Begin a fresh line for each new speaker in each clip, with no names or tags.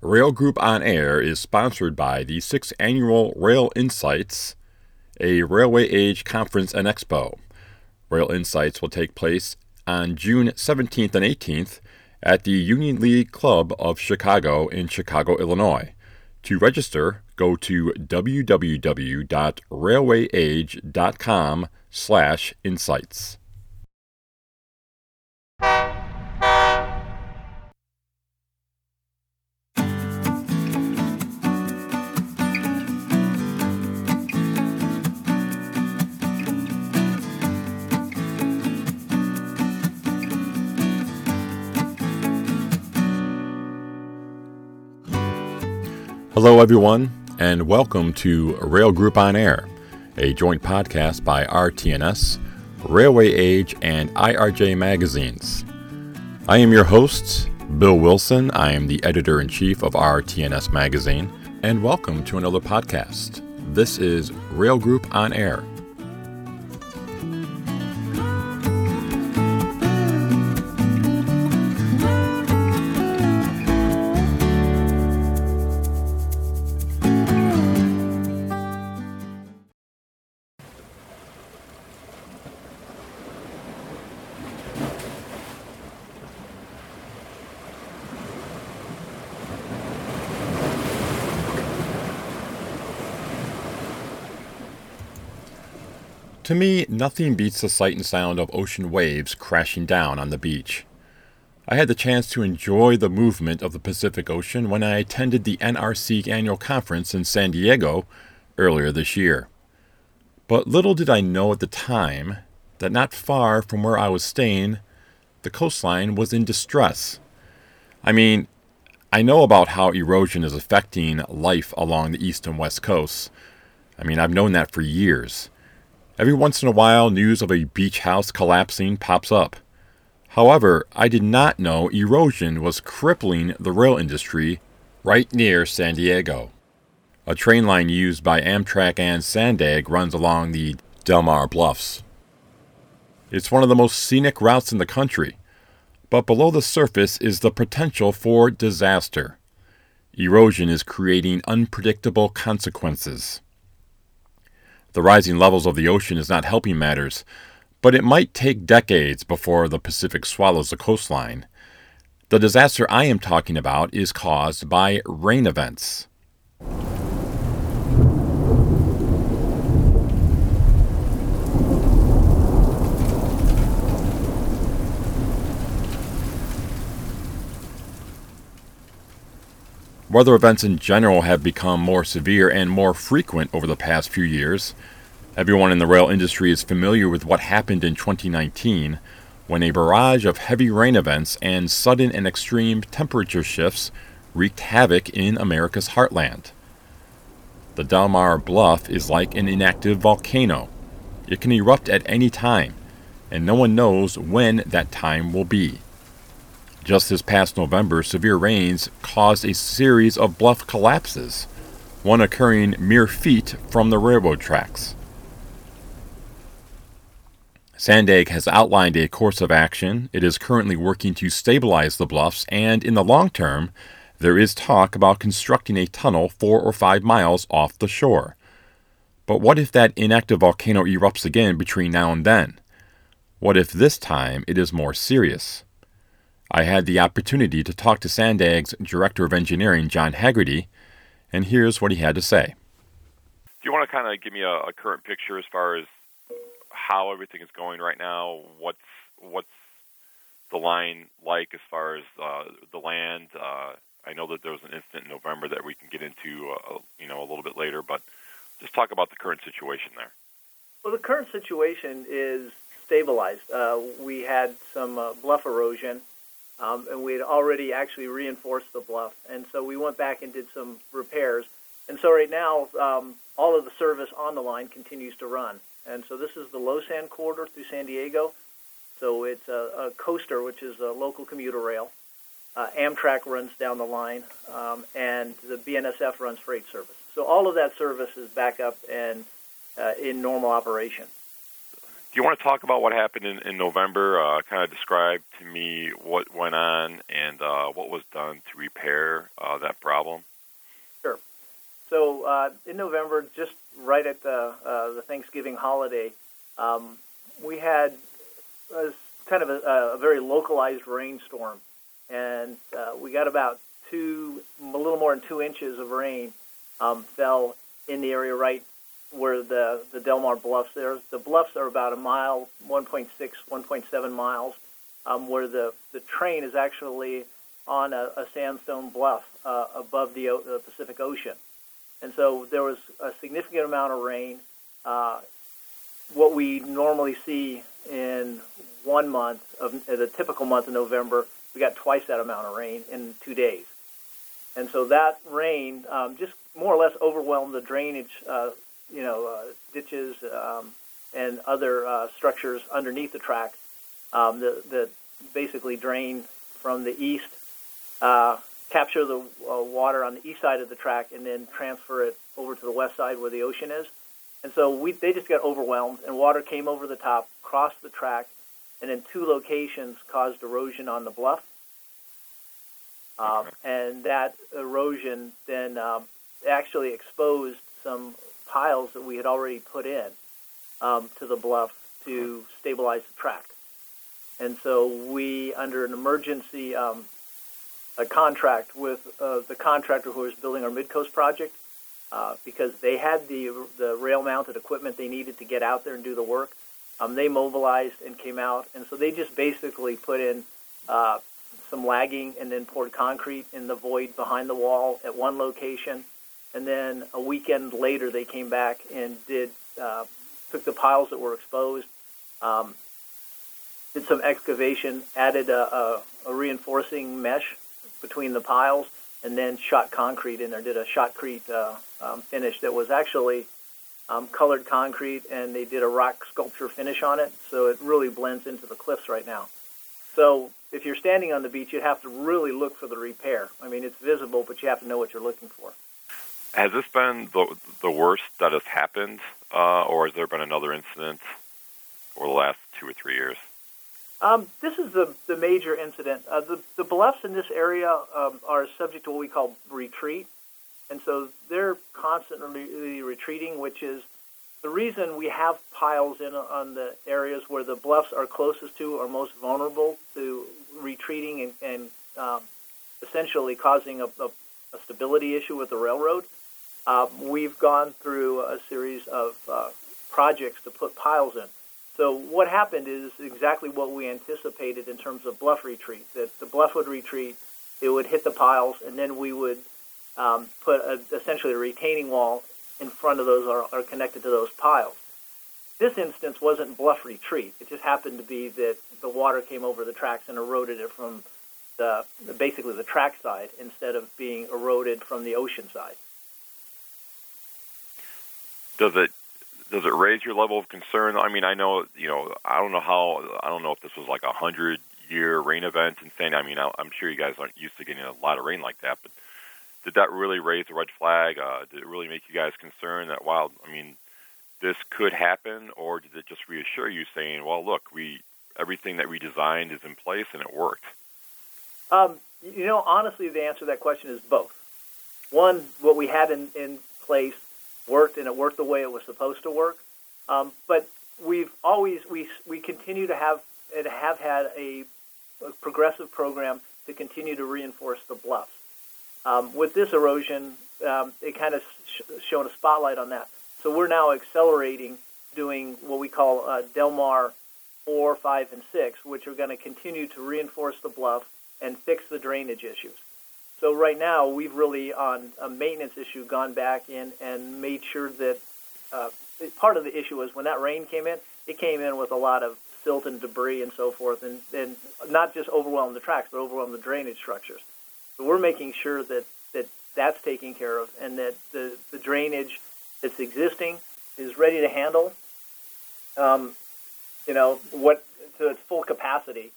Rail Group on Air is sponsored by the sixth annual Rail Insights, a railway age conference and expo. Rail Insights will take place on June 17th and 18th at the Union League Club of Chicago in Chicago, Illinois. To register, go to www.railwayage.com Hello, everyone, and welcome to Rail Group on Air, a joint podcast by RT&S, Railway Age, and IRJ magazines. I am your host, Bill Wilson. I am the editor in chief of RT&S magazine, and welcome to another podcast. This is Rail Group on Air. To me, nothing beats the sight and sound of ocean waves crashing down on the beach. I had the chance to enjoy the movement of the Pacific Ocean when I attended the NRC annual conference in San Diego earlier this year. But little did I know at the time that not far from where I was staying, the coastline was in distress. I mean, I know about how erosion is affecting life along the east and west coasts. I mean, I've known that for years. Every once in a while, news of a beach house collapsing pops up. However, I did not know erosion was crippling the rail industry right near San Diego. A train line used by Amtrak and Sandag runs along the Del Mar Bluffs. It's one of the most scenic routes in the country, but below the surface is the potential for disaster. Erosion is creating unpredictable consequences. The rising levels of the ocean is not helping matters, but it might take decades before the Pacific swallows the coastline. The disaster I am talking about is caused by rain events. Weather events in general have become more severe and more frequent over the past few years. Everyone in the rail industry is familiar with what happened in 2019 when a barrage of heavy rain events and sudden and extreme temperature shifts wreaked havoc in America's heartland. The Del Mar Bluff is like an inactive volcano. It can erupt at any time, and no one knows when that time will be. Just this past November, severe rains caused a series of bluff collapses, one occurring mere feet from the railroad tracks. Sandag has outlined a course of action. It is currently working to stabilize the bluffs, and in the long term, there is talk about constructing a tunnel four or five miles off the shore. But what if that inactive volcano erupts again between now and then? What if this time it is more serious? I had the opportunity to talk to Sandag's Director of Engineering, John Haggerty, and here's what he had to say.
Do you want to kind of give me a, a current picture as far as how everything is going right now? What's what's the line like as far as uh, the land? Uh, I know that there was an incident in November that we can get into, uh, you know, a little bit later, but just talk about the current situation there.
Well, the current situation is stabilized. Uh, we had some uh, bluff erosion um, and we had already actually reinforced the bluff. And so we went back and did some repairs. And so right now, um, all of the service on the line continues to run. And so this is the LOSSAN corridor through San Diego. So it's a, a coaster, which is a local commuter rail. Uh, Amtrak runs down the line, um, and the BNSF runs freight service. So all of that service is back up and uh, in normal operation.
You want to talk about what happened in, in November? Uh, kind of describe to me what went on and uh, what was done to repair uh, that problem.
Sure. So uh, in November, just right at the uh, the Thanksgiving holiday, um, we had a, kind of a, a, very localized rainstorm, and uh, we got about two, a little more than two inches of rain um, fell in the area right where the the Delmar Bluffs there. The bluffs are about a mile, 1.6, 1.7 miles, um, where the the train is actually on a, a sandstone bluff uh, above the, the, Pacific Ocean, and so there was a significant amount of rain. Uh, what we normally see in one month of the typical month of November, we got twice that amount of rain in two days. And so that rain um, just more or less overwhelmed the drainage uh, you know, uh, ditches um, and other uh, structures underneath the track um, that, that basically drain from the east, uh, capture the uh, water on the east side of the track, and then transfer it over to the west side where the ocean is. And so we, they just got overwhelmed, and water came over the top, crossed the track, and in two locations caused erosion on the bluff. Um, and that erosion then um, actually exposed some piles that we had already put in um, to the bluff to stabilize the track. And so we, under an emergency um, a contract with uh, the contractor who was building our Midcoast project, uh, because they had the the rail-mounted equipment they needed to get out there and do the work. Um, they mobilized and came out, and so they just basically put in uh, some lagging and then poured concrete in the void behind the wall at one location and then a weekend later they came back and did uh, took the piles that were exposed, um, did some excavation, added a, a, a, reinforcing mesh between the piles, and then shot concrete in there. Did a shotcrete uh, um, finish that was actually um, colored concrete, and they did a rock sculpture finish on it, so it really blends into the cliffs right now. So if you're standing on the beach, you have to really look for the repair. I mean, it's visible, but you have to know what you're looking for.
Has this been the the worst that has happened, uh, or has there been another incident over the last two or three years?
Um, this is the, the major incident. Uh, the, the bluffs in this area um, are subject to what we call retreat, and so they're constantly retreating, which is the reason we have piles in on the areas where the bluffs are closest to or most vulnerable to retreating and, and um, essentially causing a, a, a stability issue with the railroad. Uh, we've gone through a series of uh, projects to put piles in. So what happened is exactly what we anticipated in terms of bluff retreat. That the bluff would retreat, it would hit the piles, and then we would um, put a, essentially a retaining wall in front of those or, or connected to those piles. This instance wasn't bluff retreat. It just happened to be that the water came over the tracks and eroded it from the basically the track side instead of being eroded from the ocean side
does it does it raise your level of concern? I mean, I know you know I don't know how I don't know if this was like a hundred year rain event and saying. I mean, I'm sure you guys aren't used to getting a lot of rain like that, but did that really raise a red flag? Uh, did it really make you guys concerned that wow? I mean, this could happen, or did it just reassure you, saying, well, look, we everything that we designed is in place and it worked?
Um, you know, honestly, the answer to that question is both. One, what we had in, in place worked and it worked the way it was supposed to work. Um, but we've always we we continue to have and have had a, a progressive program to continue to reinforce the bluffs. Um, with this erosion, um, it kind of sh- shown a spotlight on that. So we're now accelerating doing what we call uh, Delmar 4, 5, and 6, which are going to continue to reinforce the bluff and fix the drainage issues. So right now, we've really, on a maintenance issue, gone back in and made sure that uh, part of the issue was when that rain came in, it came in with a lot of silt and debris and so forth, and, and not just overwhelm the tracks, but overwhelm the drainage structures. So we're making sure that, that that's taken care of and that the, the drainage that's existing is ready to handle, um, you know, what to its full capacity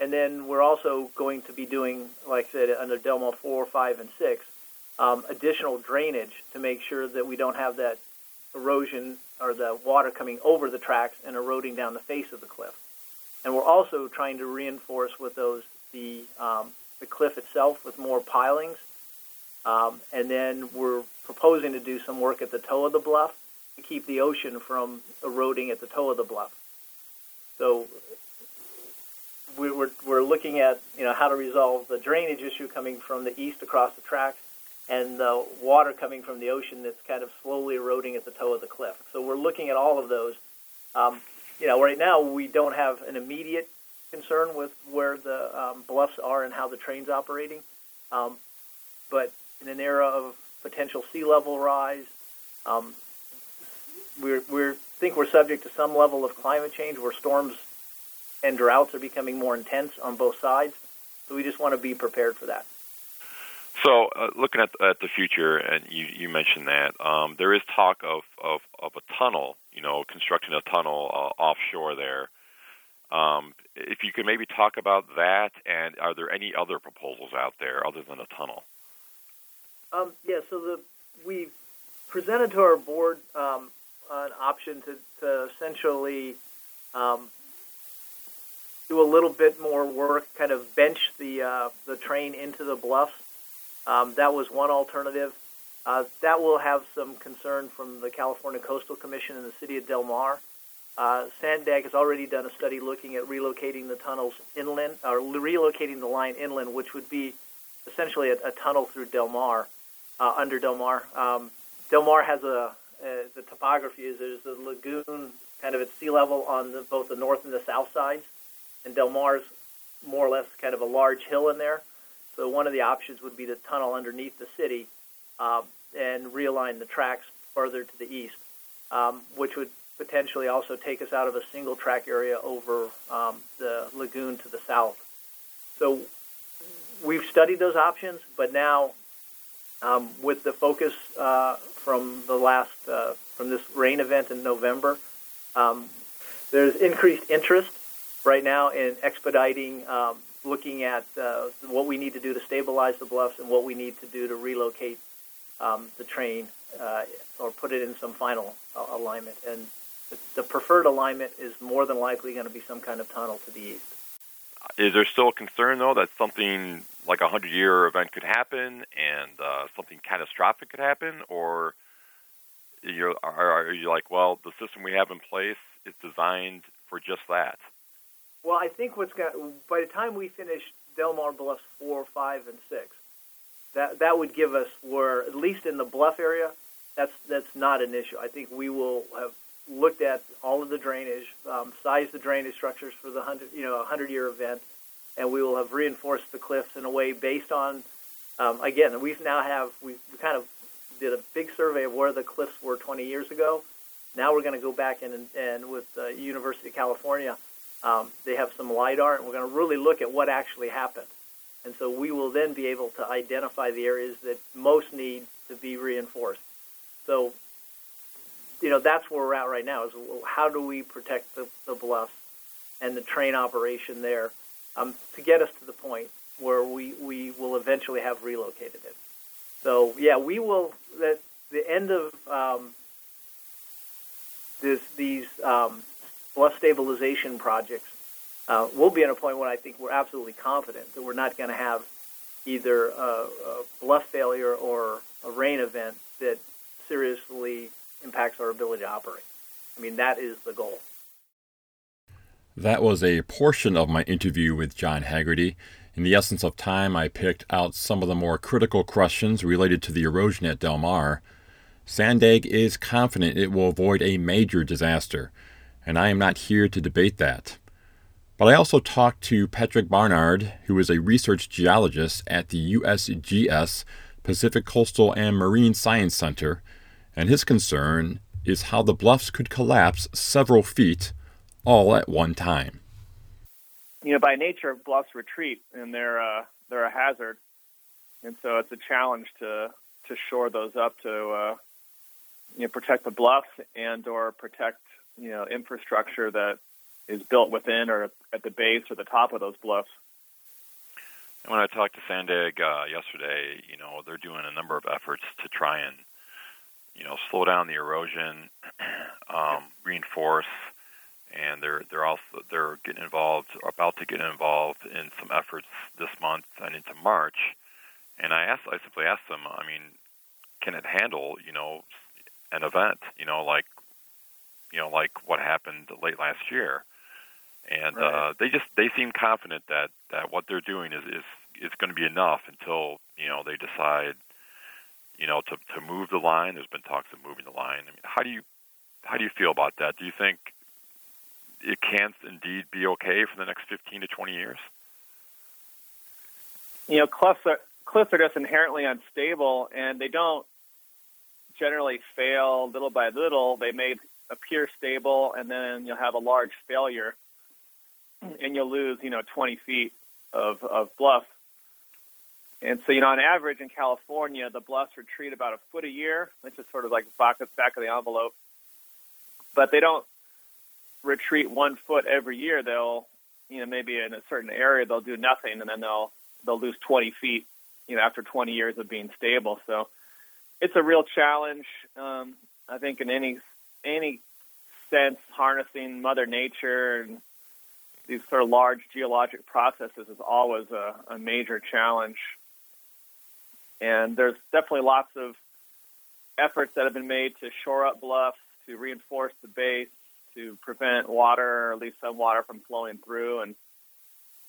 and then we're also going to be doing, like I said, under Delmar 4, 5, and 6, um, additional drainage to make sure that we don't have that erosion or the water coming over the tracks and eroding down the face of the cliff. And we're also trying to reinforce with those the um, the cliff itself with more pilings. Um, and then we're proposing to do some work at the toe of the bluff to keep the ocean from eroding at the toe of the bluff. So we're, we're looking at you know how to resolve the drainage issue coming from the east across the tracks and the water coming from the ocean that's kind of slowly eroding at the toe of the cliff. So we're looking at all of those. Um, you know, right now we don't have an immediate concern with where the um, bluffs are and how the train's operating, um, but in an era of potential sea level rise, um, we we think we're subject to some level of climate change where storms and droughts are becoming more intense on both sides. So we just want to be prepared for that.
So, uh, looking at, at the future, and you, you mentioned that um, there is talk of, of, of a tunnel, you know, constructing a tunnel uh, offshore there. Um, if you could maybe talk about that, and are there any other proposals out there other than a tunnel?
Um, yeah, so the we presented to our board um, an option to, to essentially um, do a little bit more work, kind of bench the uh, the train into the bluffs. Um, that was one alternative. Uh, that will have some concern from the California Coastal Commission and the city of Del Mar. Uh, Sandag has already done a study looking at relocating the tunnels inland, or relocating the line inland, which would be essentially a, a tunnel through Del Mar, uh, under Del Mar. Um, Del Mar has a, the topography is there's a lagoon kind of at sea level on the, both the north and the south sides, and Del Mar's more or less kind of a large hill in there. So one of the options would be to tunnel underneath the city uh, and realign the tracks further to the east, um, which would potentially also take us out of a single track area over um, the lagoon to the south. So we've studied those options, but now um, with the focus uh, from the last uh, from this rain event in November, um, there's increased interest right now in expediting um, looking at uh, what we need to do to stabilize the bluffs and what we need to do to relocate um, the train uh, or put it in some final uh, alignment. And the, preferred alignment is more than likely going to be some kind of tunnel to the east.
Is there still concern, though, that something like a 100 year event could happen and uh, something catastrophic could happen? Or you're, are, are you like, well, the system we have in place is designed for just that?
Well, I think what's got by the time we finish Del Mar Bluffs four, five, and six, that that would give us where at least in the bluff area, that's that's not an issue. I think we will have looked at all of the drainage, um, sized the drainage structures for the hundred you know hundred year event, and we will have reinforced the cliffs in a way based on um, again we've now have we kind of did a big survey of where the cliffs were 20 years ago. Now we're going to go back in and, and with the University of California um, they have some LIDAR, and we're going to really look at what actually happened. And so we will then be able to identify the areas that most need to be reinforced. So, you know, that's where we're at right now is how do we protect the, the bluffs and the train operation there um, to get us to the point where we, we will eventually have relocated it. So, yeah, we will, at the end of um, this, these um, bluff stabilization projects, uh, we'll be at a point where I think we're absolutely confident that we're not going to have either a, a, bluff failure or a rain event that seriously impacts our ability to operate. I mean, that is the goal.
That was a portion of my interview with John Haggerty. In the essence of time, I picked out some of the more critical questions related to the erosion at Del Mar. Sandag is confident it will avoid a major disaster and I am not here to debate that. But I also talked to Patrick Barnard, who is a research geologist at the USGS Pacific Coastal and Marine Science Center, and his concern is how the bluffs could collapse several feet all at one time.
You know, by nature, bluffs retreat, and they're uh, they're a hazard, and so it's a challenge to to shore those up to uh, you know protect the bluffs and or protect you know infrastructure that is built within or at the base or the top of those bluffs.
And when I talked to Sandag uh, yesterday, you know they're doing a number of efforts to try and you know slow down the erosion, um, reinforce, and they're they're also they're getting involved, about to get involved in some efforts this month and into March. And I asked, I simply asked them, I mean, can it handle, you know, an event, you know, like, you know, like what happened late last year? And right. uh, they just they seem confident that that what they're doing is is is going to be enough until you know they decide you know, to to move the line. There's been talks of moving the line. I mean, how do you how do you feel about that? Do you think it can indeed be okay for the next 15 to 20 years?
You know, cliffs are cliffs are just inherently unstable, and they don't generally fail little by little. They may appear stable, and then you'll have a large failure, and you'll lose, you know, 20 feet of, of bluff and so, you know, on average in California, the bluffs retreat about a foot a year, which is sort of like back, back of the envelope. But they don't retreat one foot every year. They'll, you know, maybe in a certain area they'll do nothing, and then they'll they'll lose 20 feet, you know, after 20 years of being stable. So it's a real challenge. Um, I think in any any sense, harnessing Mother Nature and these sort of large geologic processes is always a, a major challenge. And there's definitely lots of efforts that have been made to shore up bluffs, to reinforce the base, to prevent water, or at least some water, from flowing through. And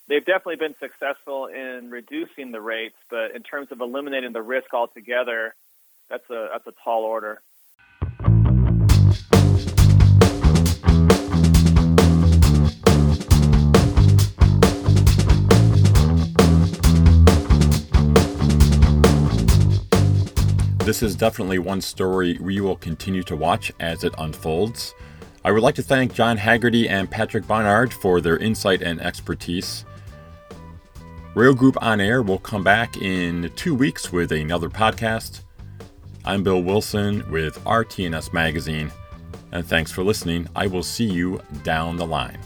they've definitely been successful in reducing the rates, but in terms of eliminating the risk altogether, that's a that's a tall order.
This is definitely one story we will continue to watch as it unfolds. I would like to thank John Haggerty and Patrick Barnard for their insight and expertise. Rail Group On Air will come back in two weeks with another podcast. I'm Bill Wilson with RT&S Magazine, and thanks for listening. I will see you down the line.